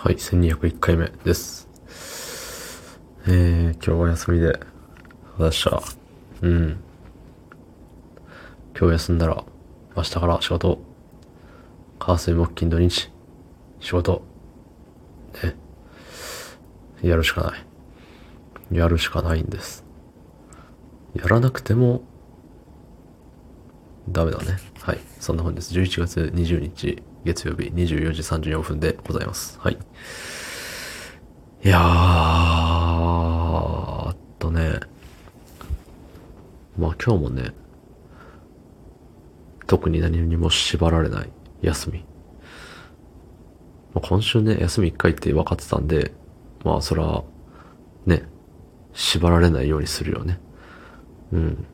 はい、1201回目です。えー、今日は休みで、よっしゃ。うん。今日休んだら、明日から仕事。火水木金土日、仕事。ね。やるしかない。やるしかないんです。やらなくても、ダメだね。はい。そんな本です。11月20日、月曜日24時34分でございます。はい。いやー、あとね、まあ今日もね、特に何にも縛られない休み。まあ、今週ね、休み1回って分かってたんで、まあそら、ね、縛られないようにするよね。うん。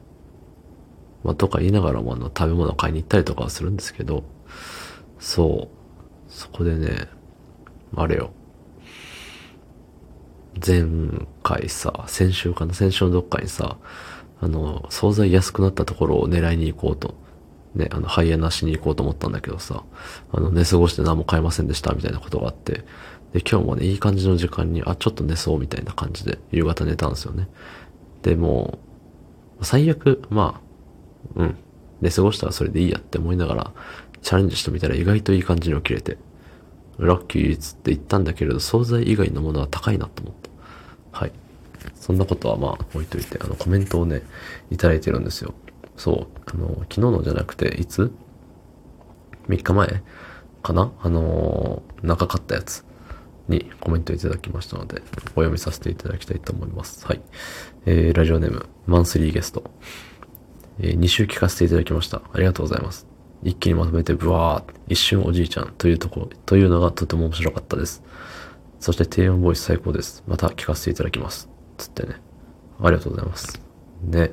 まあ、とか言いながらもあの食べ物買いに行ったりとかはするんですけど、そう。そこでね、あれよ。前回さ、先週かな？先週のどっかにさ、あの、惣菜安くなったところを狙いに行こうと。ね、あの、ハイエナしに行こうと思ったんだけどさ、あの、寝過ごして何も買えませんでしたみたいなことがあって、で、今日もね、いい感じの時間に、あ、ちょっと寝そうみたいな感じで、夕方寝たんですよね。で、もう、最悪、まあ、うん。寝過ごしたらそれでいいやって思いながら、チャレンジしてみたら意外といい感じに起きれて、ラッキーっつって言ったんだけれど、惣菜以外のものは高いなと思った。はい。そんなことはまあ置いといて、あの、コメントをね、いただいてるんですよ。そう。あの、昨日のじゃなくて、いつ ?3 日前かな？あのー、長かったやつにコメントいただきましたので、お読みさせていただきたいと思います。はい。えー、ラジオネーム、マンスリーゲスト。えー、2週聞かせていただきました。ありがとうございます。一気にまとめてブワーって一瞬おじいちゃんというとこ、というのがとても面白かったです。そして低音ボイス最高です。また聞かせていただきます。つってね。ありがとうございます。ね。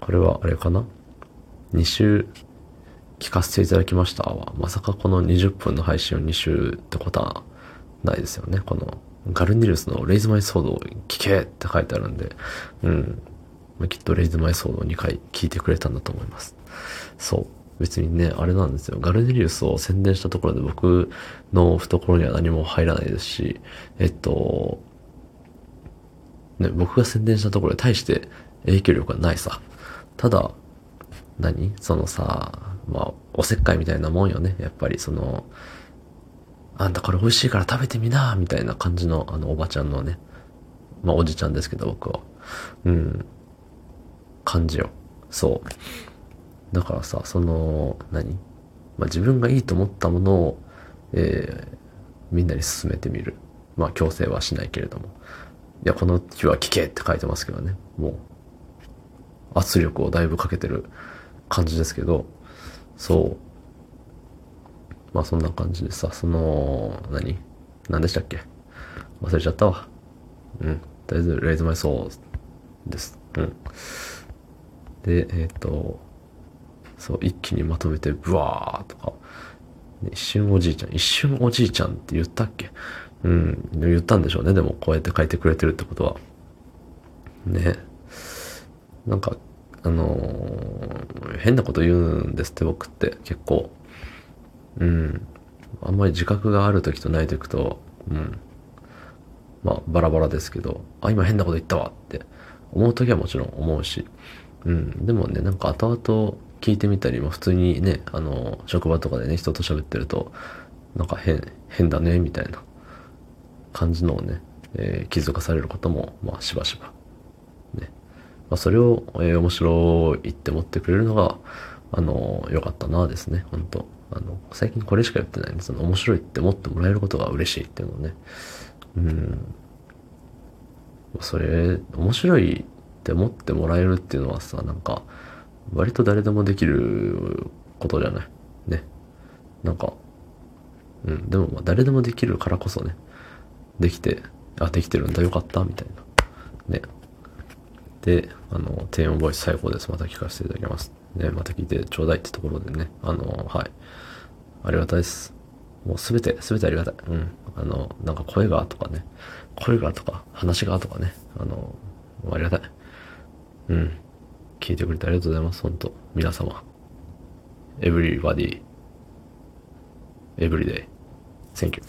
これはあれかな ?2 週聞かせていただきましたは、まさかこの20分の配信を2週ってことはないですよね。このガルニルスのレイズマイソードを聞けって書いてあるんで、うん。まあきっとレイズマイソード2回聞いてくれたんだと思います。そう。別にね、あれなんですよ。ガルネリウスを宣伝したところで僕の懐には何も入らないですし、えっと、ね、僕が宣伝したところで大して影響力はないさ。ただ、何？そのさ、まあ、おせっかいみたいなもんよね。やっぱりその、あんたこれ美味しいから食べてみなみたいな感じの、あの、おばちゃんのね、まあ、おじちゃんですけど、僕は。うん、感じよ。そう。だからさ、その、何？まあ、自分がいいと思ったものを、えー、みんなに勧めてみる。まあ、強制はしないけれども。いや、この日は聞けって書いてますけどね。もう、圧力をだいぶかけてる感じですけど、そう。まあ、そんな感じでさ、その、何？何でしたっけ？忘れちゃったわ。うん。とりあえず、レイズマイソーです。うん。で、えっ、と、そう、一気にまとめて、ブワーとか、一瞬おじいちゃん、一瞬おじいちゃんって言ったっけ？うん、言ったんでしょうね。でも、こうやって書いてくれてるってことは。ね。なんか、あのー変なこと言うんですって、僕って、結構。うん。あんまり自覚がある時とない時と、うん。まあ、バラバラですけど、あ、今変なこと言ったわって思う時はもちろん思うし、うん。でもね、なんか後々聞いてみたりも普通にね、あの、職場とかでね、人と喋ってると、なんか変、変だね、みたいな感じのをね、えー気づかされることも、まあ、しばしば。ね。まあ、それを、えー面白いって思ってくれるのが、あの、良かったなですね、本当あの、最近これしか言ってないんで、その面白いって思ってもらえることが嬉しいっていうのね、うん。それ、面白いって思ってもらえるっていうのはさ、なんか、割と誰でもできることじゃない？ね。なんか、うん、でもまあ誰でもできるからこそね、できて、あ、できてるんだ、よかった、みたいな。ね。で、あの、低音ボイス最高です。また聞かせていただきます。ね、また聞いてちょうだいってところでね、あの、はい。ありがたいです。もうすべて、すべてありがたい。うん。あの、なんか声がとかね、声がとか、話がとかね、あの、ありがたい。うん。聞いてくれてありがとうございます。本当皆様。everybody, every day. Thank you.